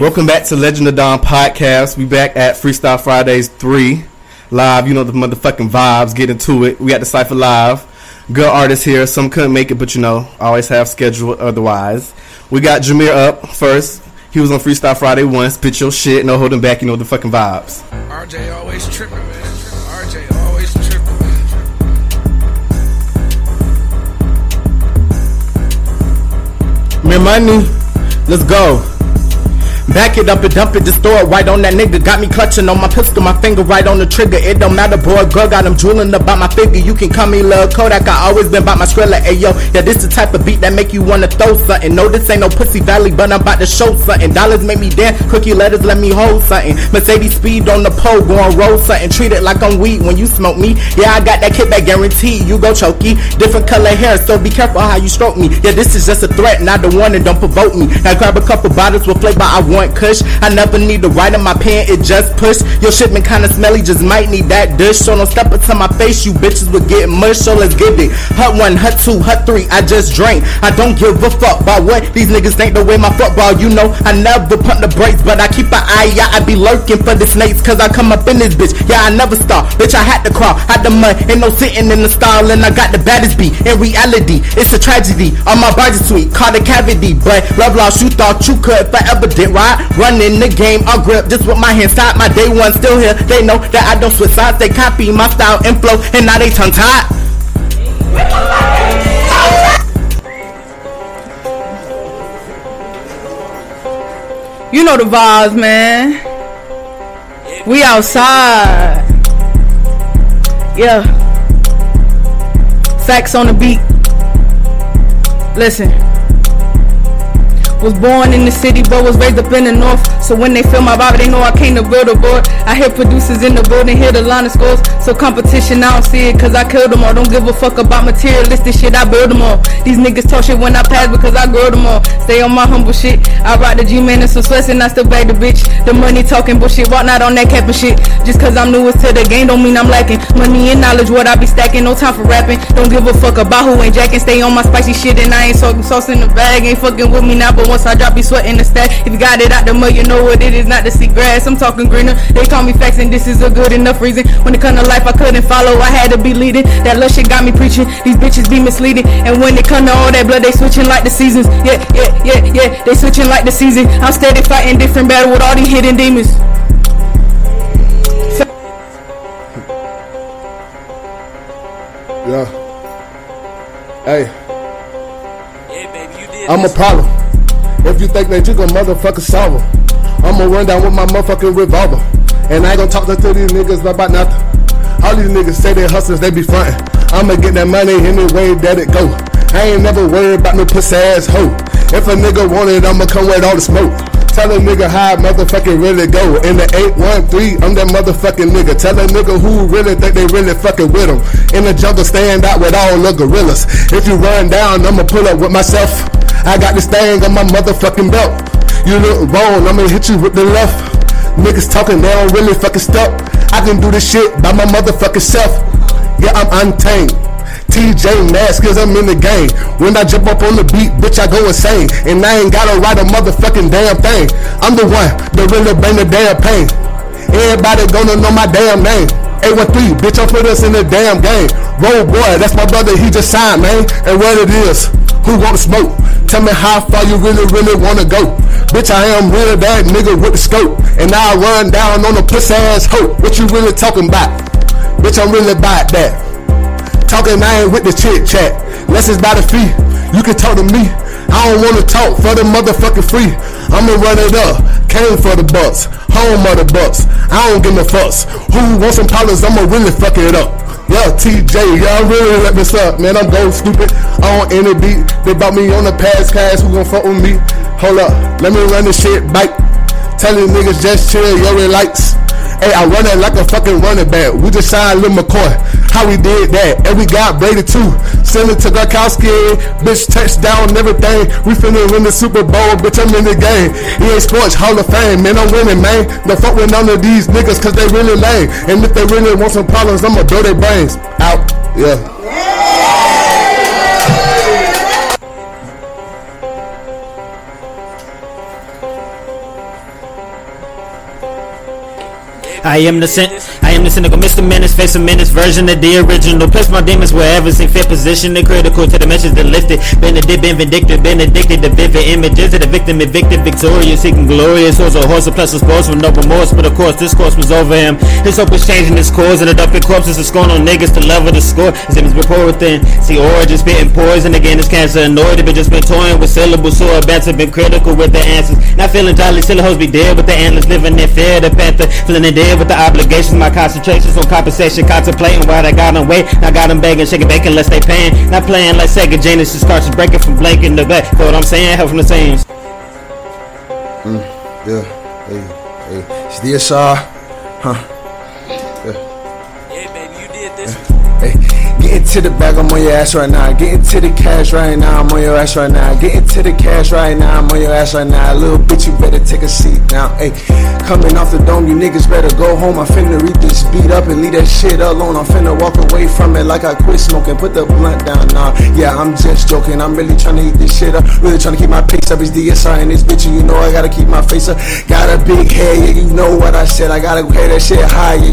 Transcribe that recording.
Welcome back to Legend of Don podcast. We back at Freestyle Fridays three live. You know the motherfucking vibes. Get into it. We got the cipher live. Good artists here. Some couldn't make it, but you know, always have schedule otherwise. We got Jameer up first. He was on Freestyle Friday once. Spit your shit. No holding back. You know the fucking vibes. RJ always tripping, man. RJ always tripping. Mere money. Let's go. Back it up and dump it, just throw it right on that nigga. Got me clutching on my pistol, my finger right on the trigger. It don't matter, boy, girl, got him drooling about my figure. You can call me Lil Kodak, I always been about my skrilla. Ayo, yeah, this the type of beat that make you wanna throw something. No, this ain't no pussy valley, but I'm about to show something. Dollars make me dance, cookie letters let me hold something. Mercedes speed on the pole, going roll something. Treat it like I'm weed when you smoke me. Yeah, I got that kickback guarantee. You go chokey, different color hair, so be careful how you stroke me. Yeah, this is just a threat, not the one, and don't provoke me. Now grab a couple bottles with flavor, I want kush. I never need to write in my pen, it just push. Your shipment kinda smelly, just might need that dish. So don't step into my face, you bitches will get mush. So let's get it. Hut one, hut two, hut three, I just drank. I don't give a fuck about what these niggas think the way my football. You know, I never pump the brakes, but I keep an eye out. I be lurking for the snakes, cause I come up in this bitch. Yeah, I never stop. Bitch, I had to crawl out the mud. Ain't no sitting in the stall, and I got the baddest beat. In reality, it's a tragedy. On my body sweet, caught a cavity. But love lost, you thought you could forever did right. Running the game, I'll grip just with my hands tied. My day one still here. They know that I don't switch sides. They copy my style and flow, and now they tongue tied. You know the vibes, man. We outside. Yeah. Facts on the beat. Listen. Was born in the city, but was raised up in the north. So when they feel my vibe, they know I came to build a board. I hear producers in the building, hear the line of scores. So competition, I don't see it, cause I killed them all. Don't give a fuck about materialistic shit, I build them all. These niggas talk shit when I pass because I grow them all. Stay on my humble shit. I rock the G-Man and some sweats and I still bag the bitch. The money talking bullshit, walk not on that cap and shit. Just cause I'm newest to the game don't mean I'm lacking. Money and knowledge, what I be stacking, no time for rapping. Don't give a fuck about who ain't jacking. Stay on my spicy shit and I ain't soaking sauce in the bag. Ain't fucking with me now, but once I drop, be sweating the stack. If you got it out the mud, you know what it is, not to see grass. I'm talking greener. They call me facts and this is a good enough reason. When it come to life, I couldn't follow. I had to be leading. That lush shit got me preaching. These bitches be misleading. And when it come to all that blood, they switching like the seasons. Yeah, yeah, yeah, yeah. They switching like the season. I'm steady fighting different battle with all these hidden demons. Yeah. Hey. Yeah, baby, I'm a problem. If you think that you gon' motherfucker solve I'ma run down with my motherfucking revolver. And I ain't gon' talk to these niggas about nothing. All these niggas say they hustlers, they be frontin'. I'ma get that money any way that it go. I ain't never worried about no pussy ass hoe. If a nigga want it, I'ma come with all the smoke. Tell a nigga how I motherfucking really go. In the 813, I'm that motherfucking nigga. Tell a nigga who really think they really fucking with him. In the jungle, stand out with all the gorillas. If you run down, I'ma pull up with myself. I got this thing on my motherfucking belt. You look wrong, I'ma hit you with the left. Niggas talking, they don't really fucking stop. I can do this shit by my motherfucking self. Yeah, I'm untamed. TJ Mask, cause I'm in the game. When I jump up on the beat, bitch, I go insane. And I ain't gotta write a motherfucking damn thing. I'm the one that really bring the damn pain. Everybody gonna know my damn name. 813, bitch, I put us in the damn game. Roll boy, that's my brother, he just signed, man. And what it is, who wanna smoke? Tell me how far you really, really wanna go. Bitch, I am real that nigga with the scope. And I run down on a pussy ass hoe. What you really talking about? Bitch, I'm really about that. Talking, I ain't with the chit chat. Less is by the fee. You can talk to me. I don't wanna talk for the motherfucking free. I'ma run it up. Came for the bucks. Home of the bucks. I don't give no fucks. Who wants some problems? I'ma really fuck it up. Yeah, TJ, y'all really let me suck, man. I'm go stupid I on any beat. They bought me on the past cast. Who gon' fuck with me? Hold up, let me run this shit back. Tell these niggas just chill, yo, relax. Hey, I run it like a fucking running back. We just signed Lil McCoy. How we did that? And we got Brady too. Send it to Gronkowski. Bitch, touchdown everything. We finna win the Super Bowl. Bitch, I'm in the game. EA Sports Hall of Fame. Man, I'm winning, man. Don't fuck with none of these niggas cause they really lame. And if they really want some problems, I'ma blow their brains out. Yeah. I am the sin, The cynical Mr. Menace, face a menace version of the original. Place my demons wherever see fit position, the critical to the message that lifted. Benedict, been vindictive, been addicted to vivid images of the victim, evicted, victorious, seeking glorious. Horse a horse, a plus a sports with no remorse, but of course this course was over him. His hope was changing his course, and dumping corpses of scorn on niggas to level the score. His image before within. See origin spitting poison again, it's cancer annoyed, but just been toying with syllables, so bats have been critical with the answers. Not feeling jolly, still hoes be dead with the antlers, living in fear, the panther, feeling in dead with the obligations. My concentrations on compensation, contemplating why they got wait. Now got them begging, shaking bacon unless they paying. Not playing like Sega Genesis cartridge breaking from blanking the back. Know what I'm saying? Help from the same. Mm, yeah, hey, hey. It's DSR, huh? Into the bag, I'm on your ass right now. Get into the cash right now, I'm on your ass right now. Get into the cash right now, I'm on your ass right now. Little bitch, you better take a seat now. Hey, coming off the dome, you niggas better go home. I'm finna read this beat up and leave that shit alone. I'm finna walk away from it like I quit smoking. Put the blunt down now. Yeah, I'm just joking. I'm really trying to eat this shit up. Really trying to keep my pace up. It's DSR and this bitch, you know I gotta keep my face up. Got a big head, yeah, you know what I said. I gotta carry that shit high. Yeah,